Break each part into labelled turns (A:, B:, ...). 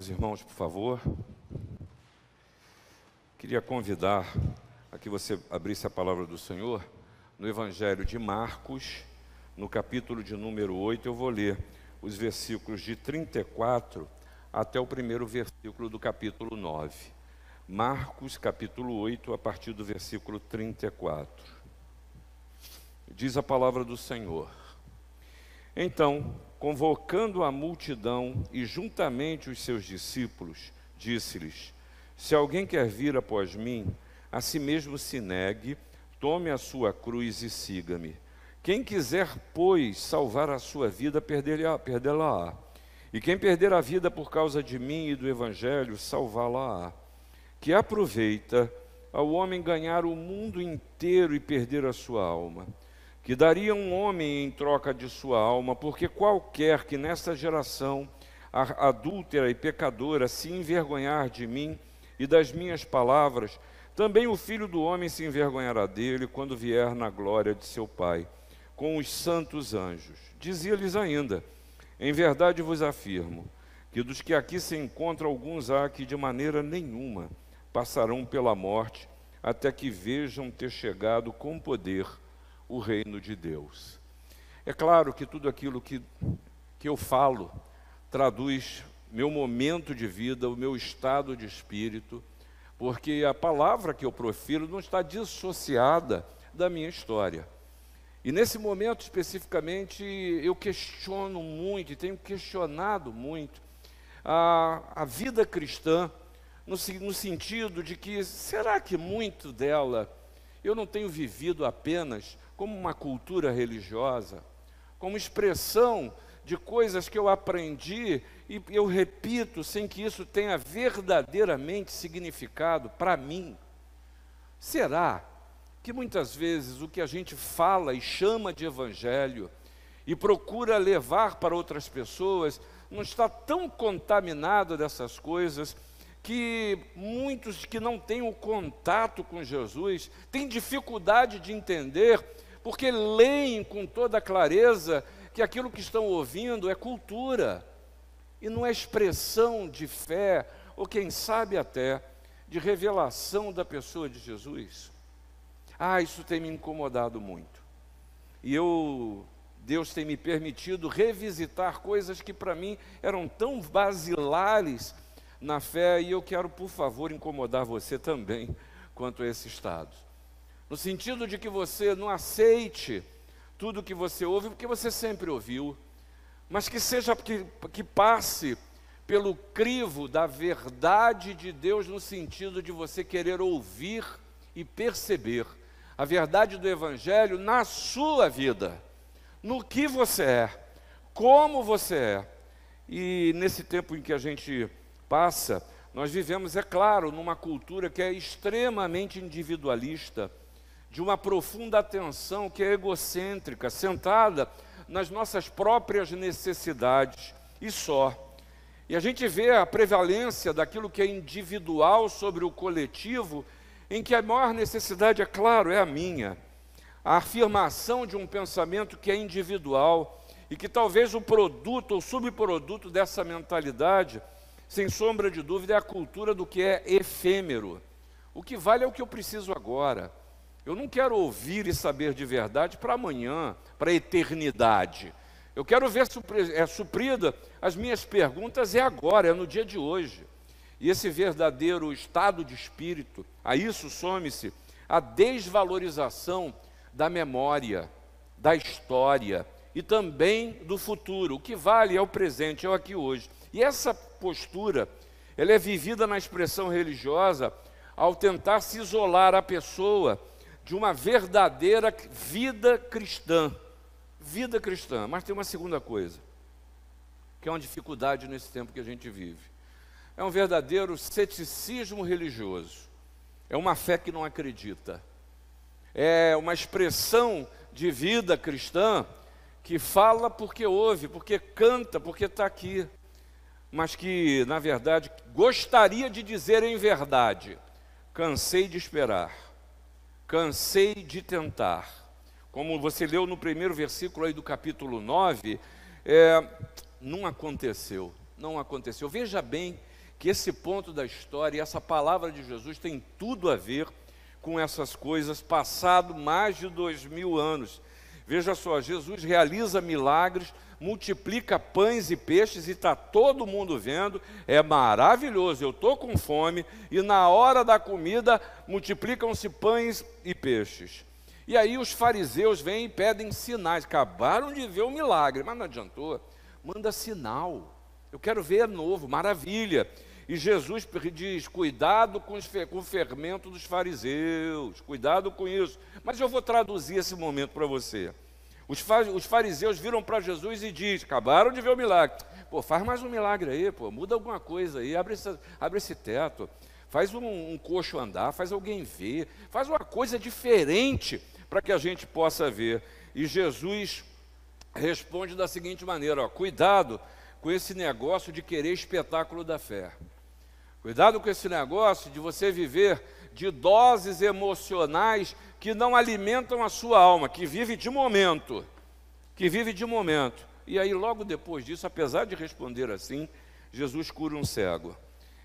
A: Os irmãos, por favor. Queria convidar a que você abrisse a palavra do Senhor no Evangelho de Marcos, no capítulo de número 8. Eu vou ler os versículos de 34 até o primeiro versículo do capítulo 9. Marcos, capítulo 8, a partir do versículo 34. Diz a palavra do Senhor. Então, convocando a multidão e juntamente os seus discípulos, disse-lhes: Se alguém quer vir após mim, a si mesmo se negue, tome a sua cruz e siga-me. Quem quiser, pois, salvar a sua vida, perdê-la-á. E quem perder a vida por causa de mim e do Evangelho, salvá-la-á. Que aproveita ao homem ganhar o mundo inteiro e perder a sua alma. Que daria um homem em troca de sua alma, porque qualquer que nesta geração adúltera e pecadora se envergonhar de mim e das minhas palavras, também o filho do homem se envergonhará dele quando vier na glória de seu Pai com os santos anjos. Dizia-lhes ainda: Em verdade vos afirmo que dos que aqui se encontram, alguns há que de maneira nenhuma passarão pela morte até que vejam ter chegado com poder o reino de Deus. É claro que tudo aquilo que, que eu falo traduz meu momento de vida, o meu estado de espírito, porque a palavra que eu profiro não está dissociada da minha história. E nesse momento especificamente, eu questiono muito, e tenho questionado muito, a, a vida cristã, no, no sentido de que, será que muito dela eu não tenho vivido apenas como uma cultura religiosa, como expressão de coisas que eu aprendi e eu repito sem que isso tenha verdadeiramente significado para mim? Será que muitas vezes o que a gente fala e chama de evangelho e procura levar para outras pessoas não está tão contaminado dessas coisas que muitos que não têm o contato com Jesus têm dificuldade de entender, porque leem com toda clareza que aquilo que estão ouvindo é cultura e não é expressão de fé, ou quem sabe até de revelação da pessoa de Jesus. Ah, isso tem me incomodado muito. E eu, Deus tem me permitido revisitar coisas que para mim eram tão basilares na fé, e eu quero, por favor, incomodar você também quanto a esse estado. No sentido de que você não aceite tudo que você ouve, porque você sempre ouviu, mas que seja que, que passe pelo crivo da verdade de Deus, no sentido de você querer ouvir e perceber a verdade do Evangelho na sua vida, no que você é, como você é. E nesse tempo em que a gente passa, nós vivemos, é claro, numa cultura que é extremamente individualista, de uma profunda atenção que é egocêntrica, sentada nas nossas próprias necessidades e só. E a gente vê a prevalência daquilo que é individual sobre o coletivo em que a maior necessidade, é claro, é a minha. A afirmação de um pensamento que é individual e que talvez o produto ou subproduto dessa mentalidade, sem sombra de dúvida, é a cultura do que é efêmero. O que vale é o que eu preciso agora. Eu não quero ouvir e saber de verdade para amanhã, para a eternidade. Eu quero ver é suprida as minhas perguntas é agora, é no dia de hoje. E esse verdadeiro estado de espírito, a isso some-se a desvalorização da memória, da história e também do futuro. O que vale é o presente, é o aqui hoje. E essa postura, ela é vivida na expressão religiosa ao tentar se isolar a pessoa de uma verdadeira vida cristã. Vida cristã. Mas tem uma segunda coisa, que é uma dificuldade nesse tempo que a gente vive é um verdadeiro ceticismo religioso. É uma fé que não acredita. É uma expressão de vida cristã que fala porque ouve, porque canta, porque está aqui. Mas que, na verdade, gostaria de dizer em verdade: cansei de esperar, cansei de tentar. Como você leu no primeiro versículo aí do capítulo 9, é, não aconteceu, não aconteceu. Veja bem que esse ponto da história e essa palavra de Jesus tem tudo a ver com essas coisas, passado mais de dois mil anos. Veja só, Jesus realiza milagres, multiplica pães e peixes e está todo mundo vendo, é maravilhoso. Eu estou com fome e na hora da comida multiplicam-se pães e peixes. E aí os fariseus vêm e pedem sinais, acabaram de ver o milagre, mas não adiantou, manda sinal. Eu quero ver novo, maravilha. E Jesus diz: cuidado com, o fermento dos fariseus, cuidado com isso. Mas eu vou traduzir esse momento para você. Os fariseus viram para Jesus e diz: acabaram de ver o milagre. Pô, faz mais um milagre aí, pô, muda alguma coisa aí, abre esse, abre esse teto, faz um, um coxo andar, faz alguém ver, faz uma coisa diferente para que a gente possa ver. E Jesus responde da seguinte maneira: ó, cuidado com esse negócio de querer espetáculo da fé. Cuidado com esse negócio de você viver de doses emocionais que não alimentam a sua alma, que vive de momento, que vive de momento. E aí, logo depois disso, apesar de responder assim, Jesus cura um cego.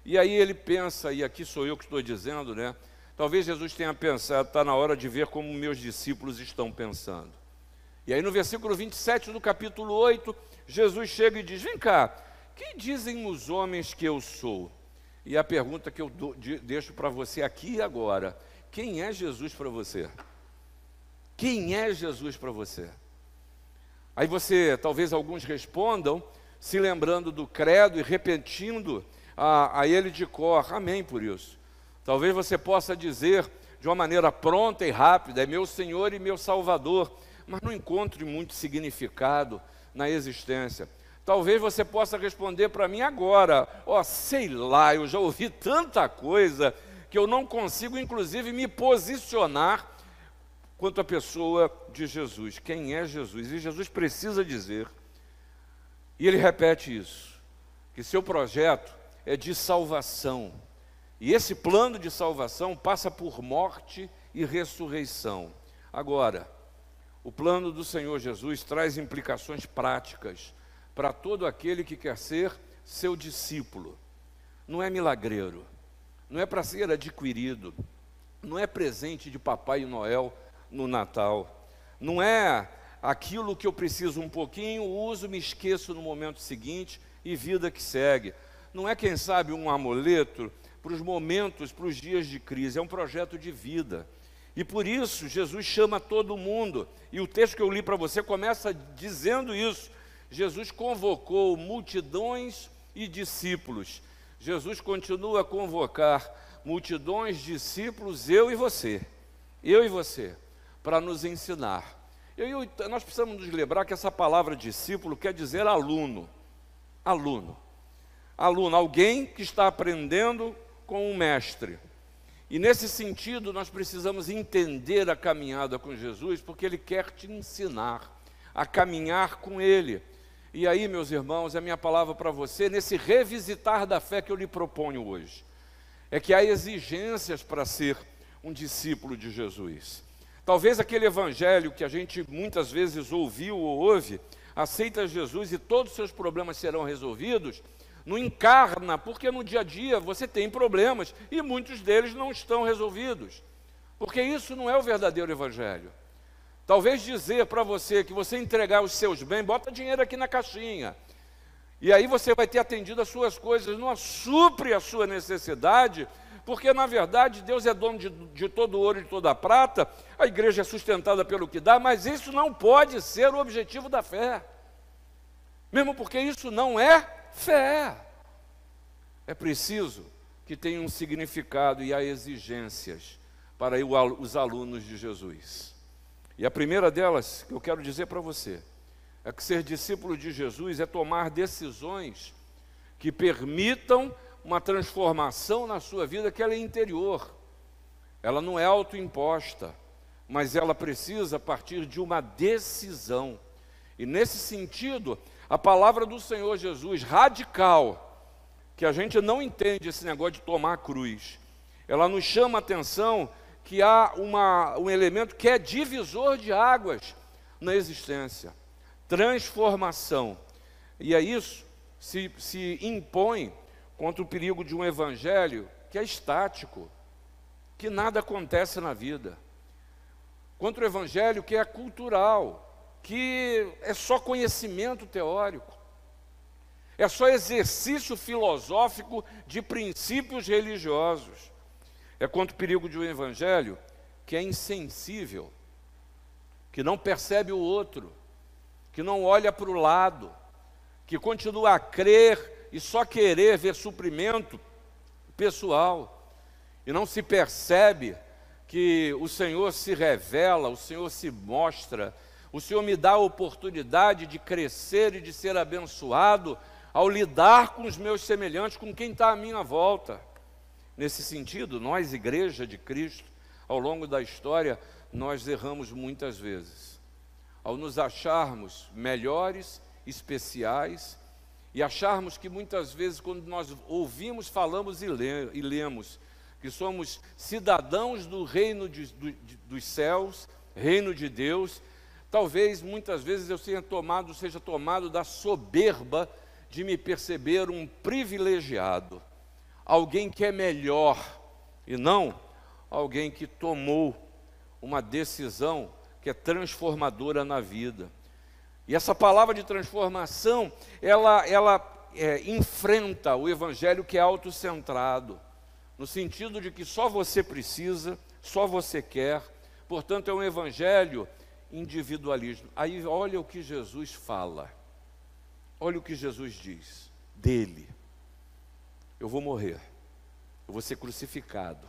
A: E aí ele pensa, e aqui sou eu que estou dizendo, né? Talvez Jesus tenha pensado, está na hora de ver como meus discípulos estão pensando. E aí no versículo 27 do capítulo 8, Jesus chega e diz: Vem cá, que dizem os homens que eu sou? E a pergunta que eu deixo para você aqui e agora: quem é Jesus para você? Quem é Jesus para você? Aí você, talvez alguns respondam, se lembrando do credo e repetindo a, a ele de cor, amém por isso. Talvez você possa dizer de uma maneira pronta e rápida: é meu Senhor e meu Salvador, mas não encontre muito significado na existência. Talvez você possa responder para mim agora, ó, oh, sei lá, eu já ouvi tanta coisa que eu não consigo, inclusive, me posicionar quanto à pessoa de Jesus. Quem é Jesus? E Jesus precisa dizer, e ele repete isso, que seu projeto é de salvação. E esse plano de salvação passa por morte e ressurreição. Agora, o plano do Senhor Jesus traz implicações práticas para todo aquele que quer ser seu discípulo. Não é milagreiro, não é para ser adquirido, não é presente de Papai Noel no Natal, não é aquilo que eu preciso um pouquinho, uso, me esqueço no momento seguinte e vida que segue. Não é, quem sabe, um amuleto para os momentos, para os dias de crise, é um projeto de vida. E por isso Jesus chama todo mundo. E o texto que eu li para você começa dizendo isso. Jesus convocou multidões e discípulos. Jesus continua a convocar multidões, discípulos, eu e você, eu e você, para nos ensinar. Eu, eu, nós precisamos nos lembrar que essa palavra discípulo quer dizer aluno. Aluno. Aluno, alguém que está aprendendo com um mestre. E nesse sentido, nós precisamos entender a caminhada com Jesus, porque Ele quer te ensinar a caminhar com Ele. E aí, meus irmãos, a minha palavra para você, nesse revisitar da fé que eu lhe proponho hoje, é que há exigências para ser um discípulo de Jesus. Talvez aquele evangelho que a gente muitas vezes ouviu ou ouve, aceita Jesus e todos os seus problemas serão resolvidos, não encarna, porque no dia a dia você tem problemas e muitos deles não estão resolvidos. Porque isso não é o verdadeiro evangelho. Talvez dizer para você que você entregar os seus bens, bota dinheiro aqui na caixinha. E aí você vai ter atendido as suas coisas, não supre a sua necessidade, porque na verdade Deus é dono de, de todo ouro e de toda prata, a igreja é sustentada pelo que dá, mas isso não pode ser o objetivo da fé. Mesmo porque isso não é fé. É preciso que tenha um significado e há exigências para os alunos de Jesus. E a primeira delas que eu quero dizer para você é que ser discípulo de Jesus é tomar decisões que permitam uma transformação na sua vida que ela é interior. Ela não é autoimposta, mas ela precisa partir de uma decisão. E nesse sentido, a palavra do Senhor Jesus, radical, que a gente não entende esse negócio de tomar cruz, ela nos chama a atenção que há uma, um elemento que é divisor de águas na existência: transformação. E é isso se, se impõe contra o perigo de um evangelho que é estático, que nada acontece na vida, contra o evangelho que é cultural, que é só conhecimento teórico, é só exercício filosófico de princípios religiosos. É contra o perigo de um evangelho que é insensível, que não percebe o outro, que não olha para o lado, que continua a crer e só querer ver suprimento pessoal, e não se percebe que o Senhor se revela, o Senhor se mostra, o Senhor me dá a oportunidade de crescer e de ser abençoado ao lidar com os meus semelhantes, com quem está à minha volta. Nesse sentido, nós, Igreja de Cristo, ao longo da história, nós erramos muitas vezes. Ao nos acharmos melhores, especiais, e acharmos que muitas vezes, quando nós ouvimos, falamos e, le e lemos, que somos cidadãos do reino de, do, de, dos céus, reino de Deus, talvez muitas vezes eu seja tomado, seja tomado da soberba de me perceber um privilegiado, alguém que é melhor, e não alguém que tomou uma decisão que é transformadora na vida. E essa palavra de transformação, ela, ela é, enfrenta o evangelho que é autocentrado, no sentido de que só você precisa, só você quer, portanto, é um evangelho individualismo. Aí olha o que Jesus fala, olha o que Jesus diz dele: eu vou morrer, eu vou ser crucificado,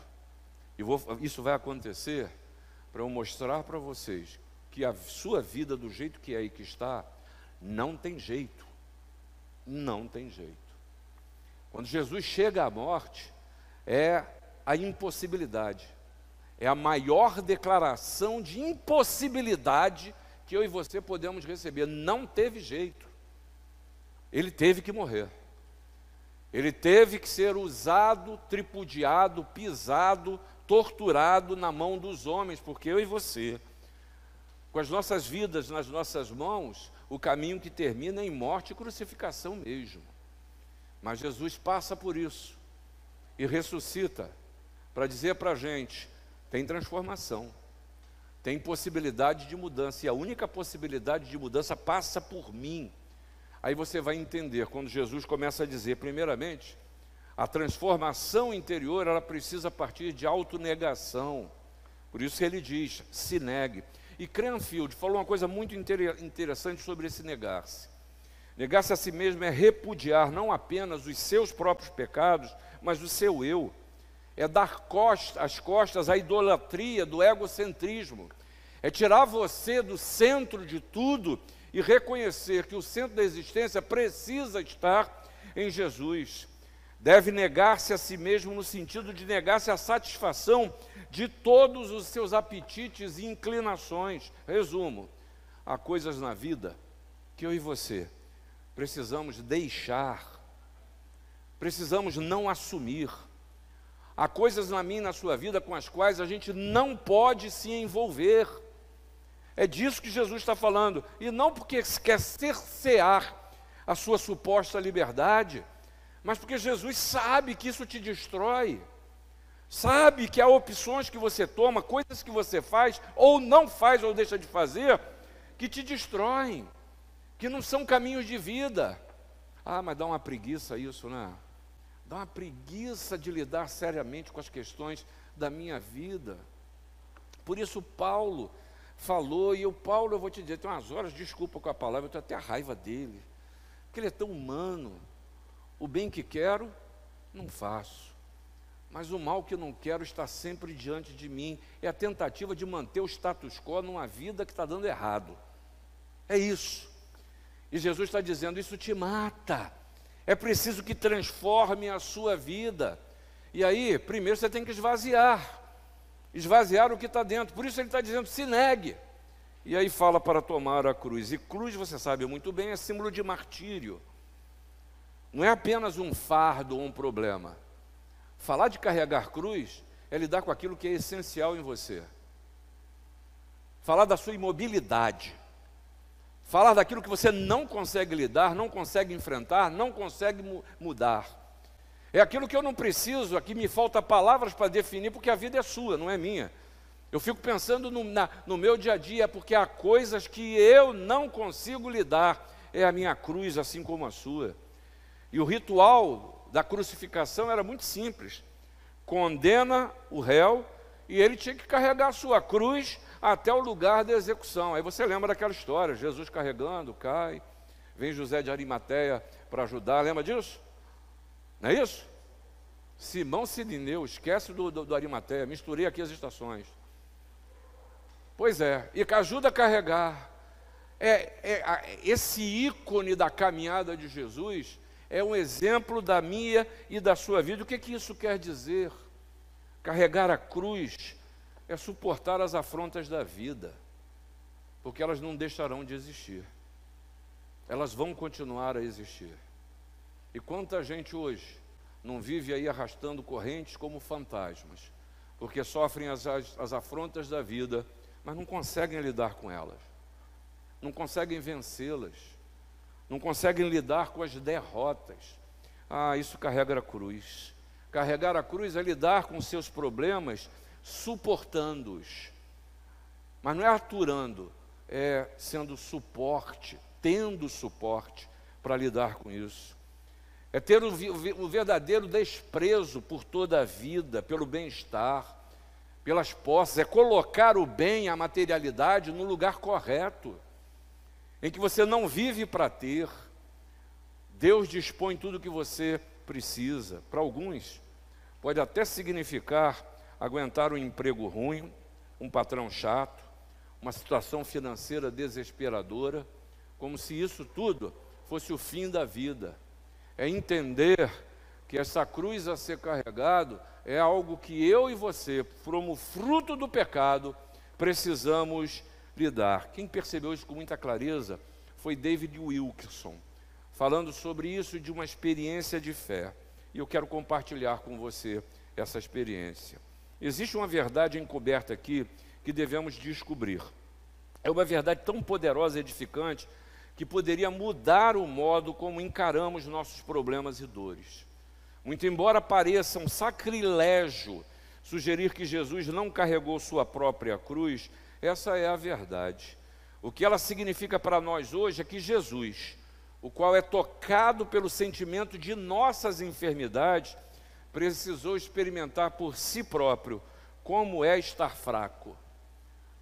A: e isso vai acontecer para eu mostrar para vocês que a sua vida, do jeito que é e que está, não tem jeito. Não tem jeito. Quando Jesus chega à morte, é a impossibilidade. É a maior declaração de impossibilidade que eu e você podemos receber. Não teve jeito. Ele teve que morrer. Ele teve que ser usado, tripudiado, pisado, torturado na mão dos homens, porque eu e você com as nossas vidas nas nossas mãos, o caminho que termina em morte e crucificação mesmo. Mas Jesus passa por isso e ressuscita para dizer para a gente: tem transformação, tem possibilidade de mudança, e a única possibilidade de mudança passa por mim. Aí você vai entender quando Jesus começa a dizer, primeiramente, a transformação interior ela precisa partir de autonegação. Por isso que ele diz: se negue. E Cranfield falou uma coisa muito interessante sobre esse negar-se. Negar-se a si mesmo é repudiar não apenas os seus próprios pecados, mas o seu eu. É dar costa, as costas à idolatria do egocentrismo. É tirar você do centro de tudo e reconhecer que o centro da existência precisa estar em Jesus. Deve negar-se a si mesmo no sentido de negar-se a satisfação de todos os seus apetites e inclinações. Resumo: há coisas na vida que eu e você precisamos deixar, precisamos não assumir. Há coisas na minha e na sua vida com as quais a gente não pode se envolver. É disso que Jesus está falando. E não porque quer cercear a sua suposta liberdade, mas porque Jesus sabe que isso te destrói. Sabe que há opções que você toma, coisas que você faz, ou não faz, ou deixa de fazer, que te destroem, que não são caminhos de vida. Ah, mas dá uma preguiça isso, né? Dá uma preguiça de lidar seriamente com as questões da minha vida. Por isso, Paulo falou, e o Paulo, eu vou te dizer, tem umas horas, desculpa com a palavra, eu tenho até a raiva dele, porque ele é tão humano. O bem que quero, não faço mas o mal que não quero está sempre diante de mim. É a tentativa de manter o status quo numa vida que está dando errado. É isso. E Jesus está dizendo: Isso te mata. É preciso que transforme a sua vida. E aí, primeiro você tem que esvaziar. Esvaziar o que está dentro. Por isso ele está dizendo: se negue. E aí fala para tomar a cruz. E cruz, você sabe muito bem, é símbolo de martírio. Não é apenas um fardo ou um problema Falar de carregar cruz é lidar com aquilo que é essencial em você. Falar da sua imobilidade. Falar daquilo que você não consegue lidar, não consegue enfrentar, não consegue mu mudar. É aquilo que eu não preciso, aqui me falta palavras para definir, porque a vida é sua, não é minha. Eu fico pensando no, na, no meu dia a dia, porque há coisas que eu não consigo lidar. É a minha cruz, assim como a sua. E o ritual da crucificação era muito simples. Condena o réu e ele tinha que carregar a sua cruz até o lugar da execução. Aí você lembra daquela história, Jesus carregando, cai, vem José de Arimateia para ajudar, lembra disso? Não é isso? Simão Sidineu, esquece do, do, do misturei aqui as estações. Pois é, e ajuda a carregar. É, é, esse ícone da caminhada de Jesus é um exemplo da minha e da sua vida. O que, que isso quer dizer? Carregar a cruz é suportar as afrontas da vida, porque elas não deixarão de existir, elas vão continuar a existir. E quanta gente hoje não vive aí arrastando correntes como fantasmas, porque sofrem as, as, as afrontas da vida mas não conseguem lidar com elas, não conseguem vencê-las, não conseguem lidar com as derrotas. Ah, isso carrega a cruz. Carregar a cruz é lidar com seus problemas suportando-os, mas não é aturando, é sendo suporte, tendo suporte para lidar com isso. É ter o, o verdadeiro desprezo por toda a vida, pelo bem-estar, pelas posses, é colocar o bem, a materialidade no lugar correto, em que você não vive para ter. Deus dispõe tudo o que você precisa. Para alguns, pode até significar aguentar um emprego ruim, um patrão chato, uma situação financeira desesperadora, como se isso tudo fosse o fim da vida. É entender que essa cruz a ser carregado é algo que eu e você, como fruto do pecado, precisamos lidar. Quem percebeu isso com muita clareza foi David Wilkerson, falando sobre isso de uma experiência de fé. E eu quero compartilhar com você essa experiência. Existe uma verdade encoberta aqui que devemos descobrir. É uma verdade tão poderosa e edificante que poderia mudar o modo como encaramos nossos problemas e dores. Muito embora pareça um sacrilégio sugerir que Jesus não carregou sua própria cruz, essa é a verdade. O que ela significa para nós hoje é que Jesus, o qual é tocado pelo sentimento de nossas enfermidades, precisou experimentar por si próprio como é estar fraco,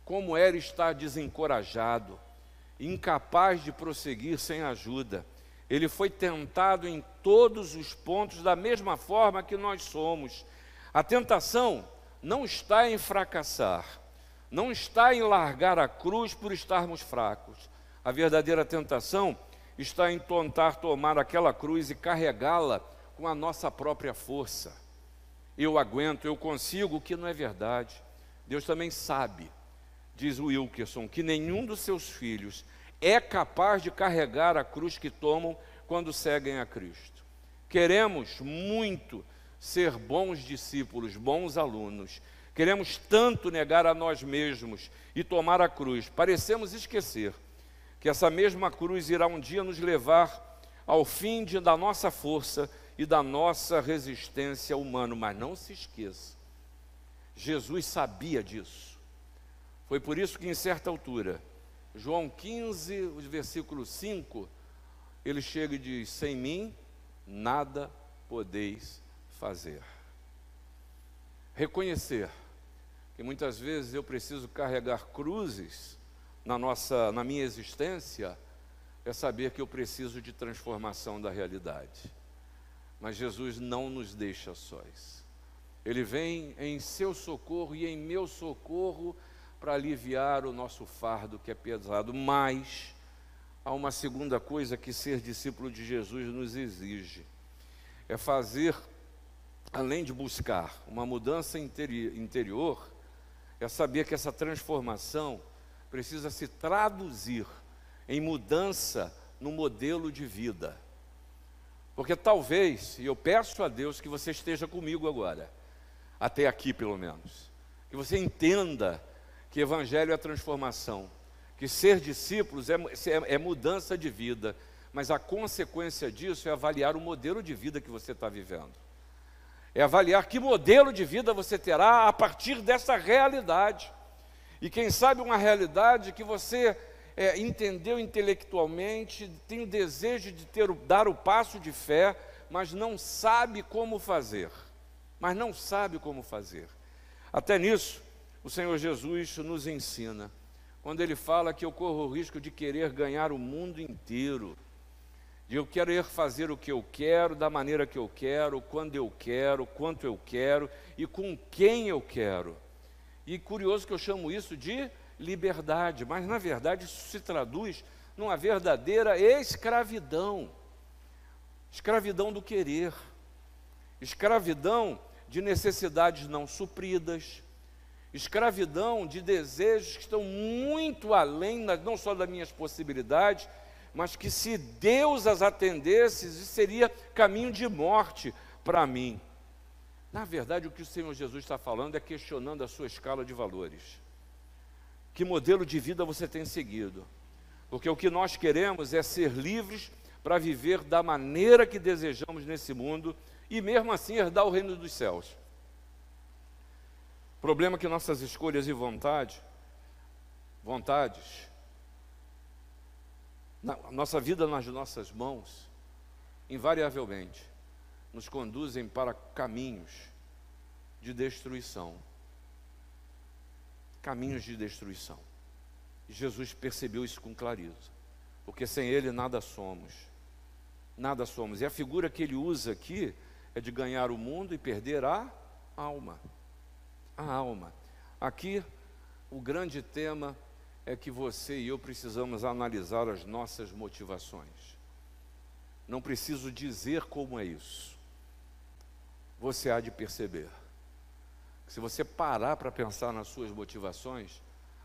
A: como é estar desencorajado, incapaz de prosseguir sem ajuda ele foi tentado em todos os pontos, da mesma forma que nós somos. A tentação não está em fracassar, não está em largar a cruz por estarmos fracos. A verdadeira tentação está em tentar tomar aquela cruz e carregá-la com a nossa própria força. Eu aguento, eu consigo, o que não é verdade. Deus também sabe, diz Wilkerson, que nenhum dos seus filhos é capaz de carregar a cruz que tomam quando seguem a Cristo. Queremos muito ser bons discípulos, bons alunos. Queremos tanto negar a nós mesmos e tomar a cruz. Parecemos esquecer que essa mesma cruz irá um dia nos levar ao fim de, da nossa força e da nossa resistência humana. Mas não se esqueça, Jesus sabia disso. Foi por isso que, em certa altura, João 15, versículo 5, ele chega e diz: Sem mim nada podeis fazer. Reconhecer que muitas vezes eu preciso carregar cruzes na nossa, na minha existência, é saber que eu preciso de transformação da realidade. Mas Jesus não nos deixa sós. Ele vem em seu socorro e em meu socorro para aliviar o nosso fardo que é pesado, mas há uma segunda coisa que ser discípulo de Jesus nos exige: é fazer, além de buscar uma mudança interior, é saber que essa transformação precisa se traduzir em mudança no modelo de vida. Porque talvez, e eu peço a Deus que você esteja comigo agora, até aqui pelo menos, que você entenda que evangelho é transformação, que ser discípulos é, é, é mudança de vida, mas a consequência disso é avaliar o modelo de vida que você está vivendo. É avaliar que modelo de vida você terá a partir dessa realidade. E quem sabe uma realidade que você é, entendeu intelectualmente, tem o desejo de ter, dar o passo de fé, mas não sabe como fazer. Mas não sabe como fazer. Até nisso, o Senhor Jesus nos ensina, quando ele fala que eu corro o risco de querer ganhar o mundo inteiro, de eu querer fazer o que eu quero, da maneira que eu quero, quando eu quero, quanto eu quero e com quem eu quero. E curioso que eu chamo isso de liberdade, mas na verdade isso se traduz numa verdadeira escravidão. Escravidão do querer, escravidão de necessidades não supridas, escravidão de desejos que estão muito além, não só das minhas possibilidades, mas que se Deus as atendesse, seria caminho de morte para mim. Na verdade, o que o Senhor Jesus está falando é questionando a sua escala de valores. Que modelo de vida você tem seguido? Porque o que nós queremos é ser livres para viver da maneira que desejamos nesse mundo e mesmo assim herdar o reino dos céus. Problema é que nossas escolhas e vontade, vontades, na, nossa vida nas nossas mãos, invariavelmente, nos conduzem para caminhos de destruição caminhos de destruição. Jesus percebeu isso com clareza, porque sem Ele nada somos. Nada somos. E a figura que ele usa aqui é de ganhar o mundo e perder a alma. A alma. Aqui, o grande tema é que você e eu precisamos analisar as nossas motivações. Não preciso dizer como é isso. Você há de perceber. Se você parar para pensar nas suas motivações,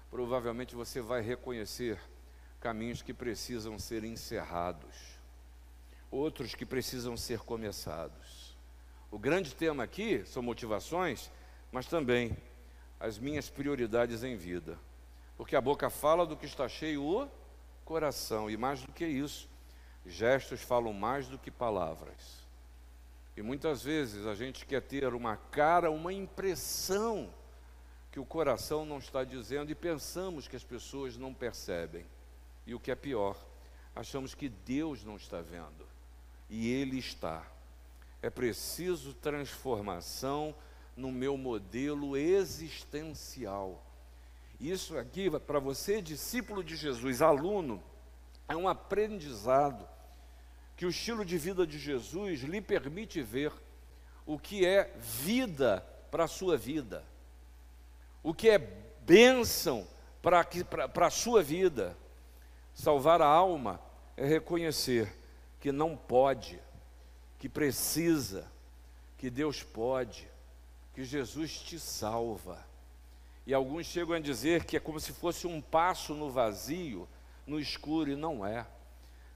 A: provavelmente você vai reconhecer caminhos que precisam ser encerrados, outros que precisam ser começados. O grande tema aqui são motivações, mas também as minhas prioridades em vida. Porque a boca fala do que está cheio o coração, e mais do que isso, gestos falam mais do que palavras. E muitas vezes a gente quer ter uma cara, uma impressão que o coração não está dizendo e pensamos que as pessoas não percebem. E o que é pior, achamos que Deus não está vendo. E Ele está. É preciso transformação no meu modelo existencial. Isso aqui, para você, discípulo de Jesus, aluno, é um aprendizado que o estilo de vida de Jesus lhe permite ver o que é vida para a sua vida, o que é bênção para a sua vida. Salvar a alma é reconhecer que não pode, que precisa, que Deus pode, que Jesus te salva. E alguns chegam a dizer que é como se fosse um passo no vazio, no escuro, e não é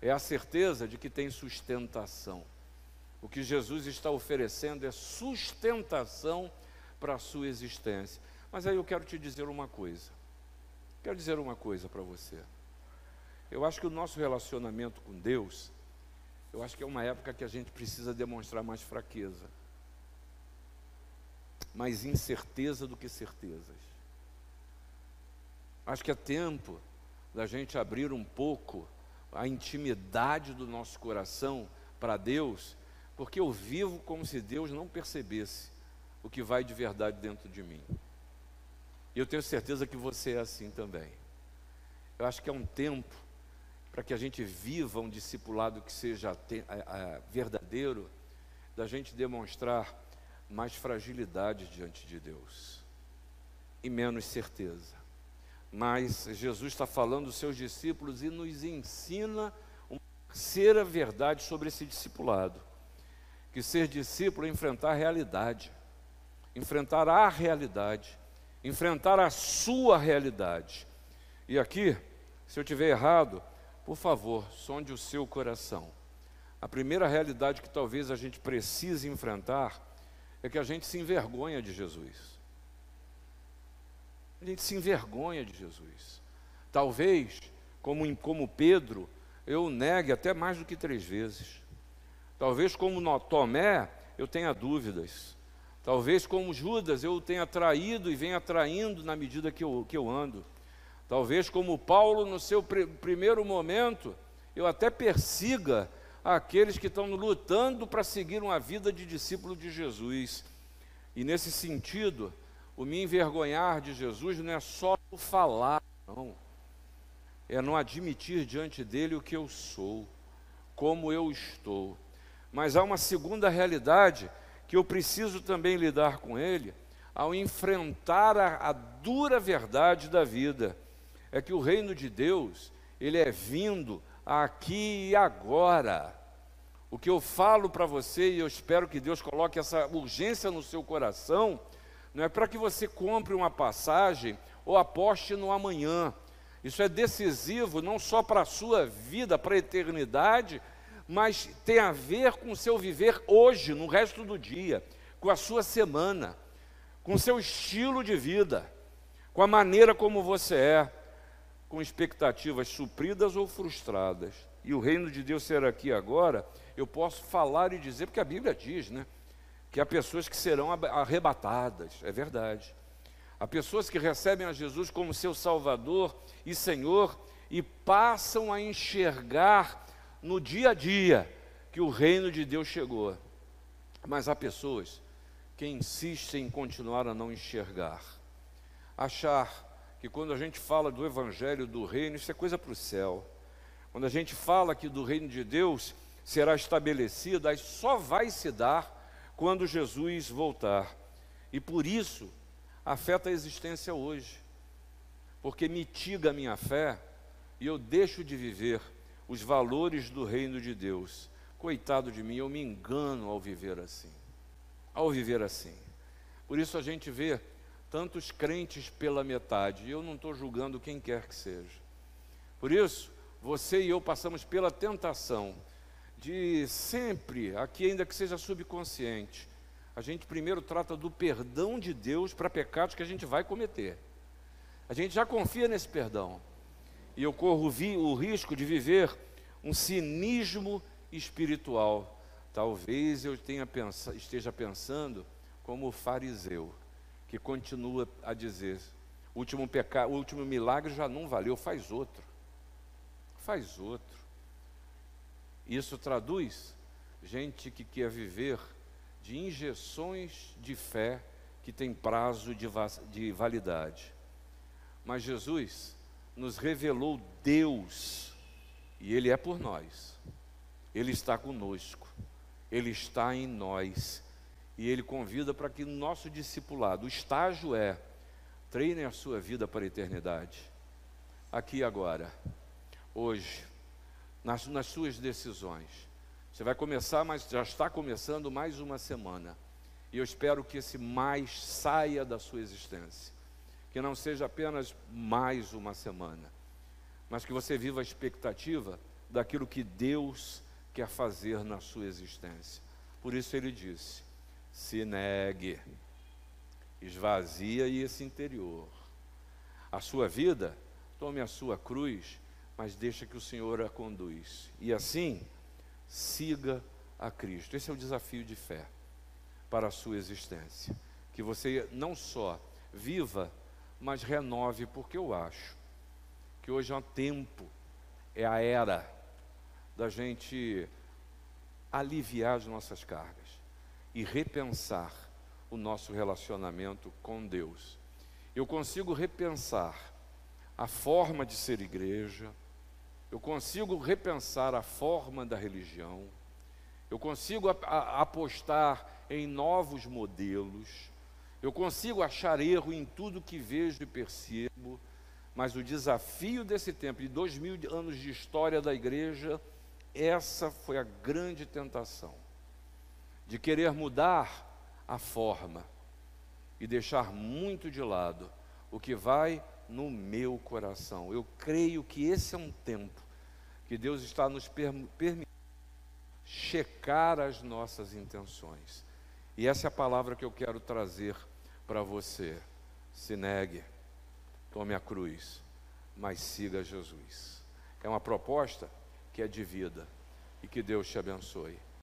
A: é a certeza de que tem sustentação. O que Jesus está oferecendo é sustentação para a sua existência. Mas aí eu quero te dizer uma coisa. Quero dizer uma coisa para você. Eu acho que o nosso relacionamento com Deus, eu acho que é uma época que a gente precisa demonstrar mais fraqueza, mais incerteza do que certezas. Acho que é tempo da gente abrir um pouco a intimidade do nosso coração para Deus, porque eu vivo como se Deus não percebesse o que vai de verdade dentro de mim. E eu tenho certeza que você é assim também. Eu acho que é um tempo para que a gente viva um discipulado que seja verdadeiro, da gente demonstrar mais fragilidade diante de Deus e menos certeza. Mas Jesus está falando dos seus discípulos e nos ensina uma terceira verdade sobre esse discipulado. Que ser discípulo é enfrentar a realidade, enfrentar a realidade, enfrentar a sua realidade. E aqui, se eu tiver errado, por favor, sonde o seu coração. A primeira realidade que talvez a gente precise enfrentar é que a gente se envergonha de Jesus. A gente se envergonha de Jesus. Talvez, como, como Pedro, eu negue até mais do que três vezes. Talvez, como Tomé, eu tenha dúvidas. Talvez como Judas eu tenha traído e venha traindo na medida que eu, que eu ando. Talvez como Paulo, no seu pr primeiro momento, eu até persiga aqueles que estão lutando para seguir uma vida de discípulo de Jesus. E nesse sentido, o me envergonhar de Jesus não é só o falar, não. É não admitir diante dele o que eu sou, como eu estou. Mas há uma segunda realidade que eu preciso também lidar com ele ao enfrentar a, a dura verdade da vida. É que o reino de Deus, ele é vindo aqui e agora. O que eu falo para você, e eu espero que Deus coloque essa urgência no seu coração, não é para que você compre uma passagem ou aposte no amanhã. Isso é decisivo não só para a sua vida, para a eternidade, mas tem a ver com o seu viver hoje, no resto do dia, com a sua semana, com o seu estilo de vida, com a maneira como você é, com expectativas supridas ou frustradas. E o reino de Deus ser aqui agora, eu posso falar e dizer, porque a Bíblia diz, né? Que há pessoas que serão arrebatadas, é verdade. Há pessoas que recebem a Jesus como seu Salvador e Senhor e passam a enxergar no dia a dia que o reino de Deus chegou. Mas há pessoas que insistem em continuar a não enxergar, achar que quando a gente fala do evangelho do reino, isso é coisa para o céu. Quando a gente fala que do reino de Deus será estabelecido, aí só vai se dar quando Jesus voltar. E por isso afeta a existência hoje, porque mitiga a minha fé e eu deixo de viver os valores do reino de Deus. Coitado de mim, eu me engano ao viver assim. Ao viver assim. Por isso a gente vê tantos crentes pela metade. E eu não estou julgando quem quer que seja. Por isso, você e eu passamos pela tentação de sempre, aqui ainda que seja subconsciente, a gente primeiro trata do perdão de Deus para pecados que a gente vai cometer. A gente já confia nesse perdão e eu corro o risco de viver um cinismo espiritual. Talvez eu tenha esteja pensando como fariseu, que continua a dizer: o último, pecado, o último milagre já não valeu, faz outro. Faz outro. Isso traduz gente que quer viver de injeções de fé que tem prazo de, de validade. Mas Jesus nos revelou Deus, e Ele é por nós, Ele está conosco, Ele está em nós, e Ele convida para que no nosso discipulado, o estágio é, treine a sua vida para a eternidade, aqui agora, hoje, nas, nas suas decisões. Você vai começar, mas já está começando mais uma semana. E eu espero que esse mais saia da sua existência que não seja apenas mais uma semana, mas que você viva a expectativa daquilo que Deus quer fazer na sua existência. Por isso ele disse: se negue, esvazia esse interior. A sua vida, tome a sua cruz, mas deixa que o Senhor a conduz. E assim, siga a Cristo. Esse é o desafio de fé para a sua existência. Que você não só viva mas renove, porque eu acho que hoje é um tempo, é a era da gente aliviar as nossas cargas e repensar o nosso relacionamento com Deus. Eu consigo repensar a forma de ser igreja, eu consigo repensar a forma da religião, eu consigo apostar em novos modelos, eu consigo achar erro em tudo que vejo e percebo, mas o desafio desse tempo, de dois mil anos de história da igreja, essa foi a grande tentação, de querer mudar a forma e deixar muito de lado o que vai no meu coração. Eu creio que esse é um tempo que Deus está nos permitindo checar as nossas intenções. E essa é a palavra que eu quero trazer para você. Se negue, tome a cruz, mas siga Jesus. É uma proposta que é de vida e que Deus te abençoe.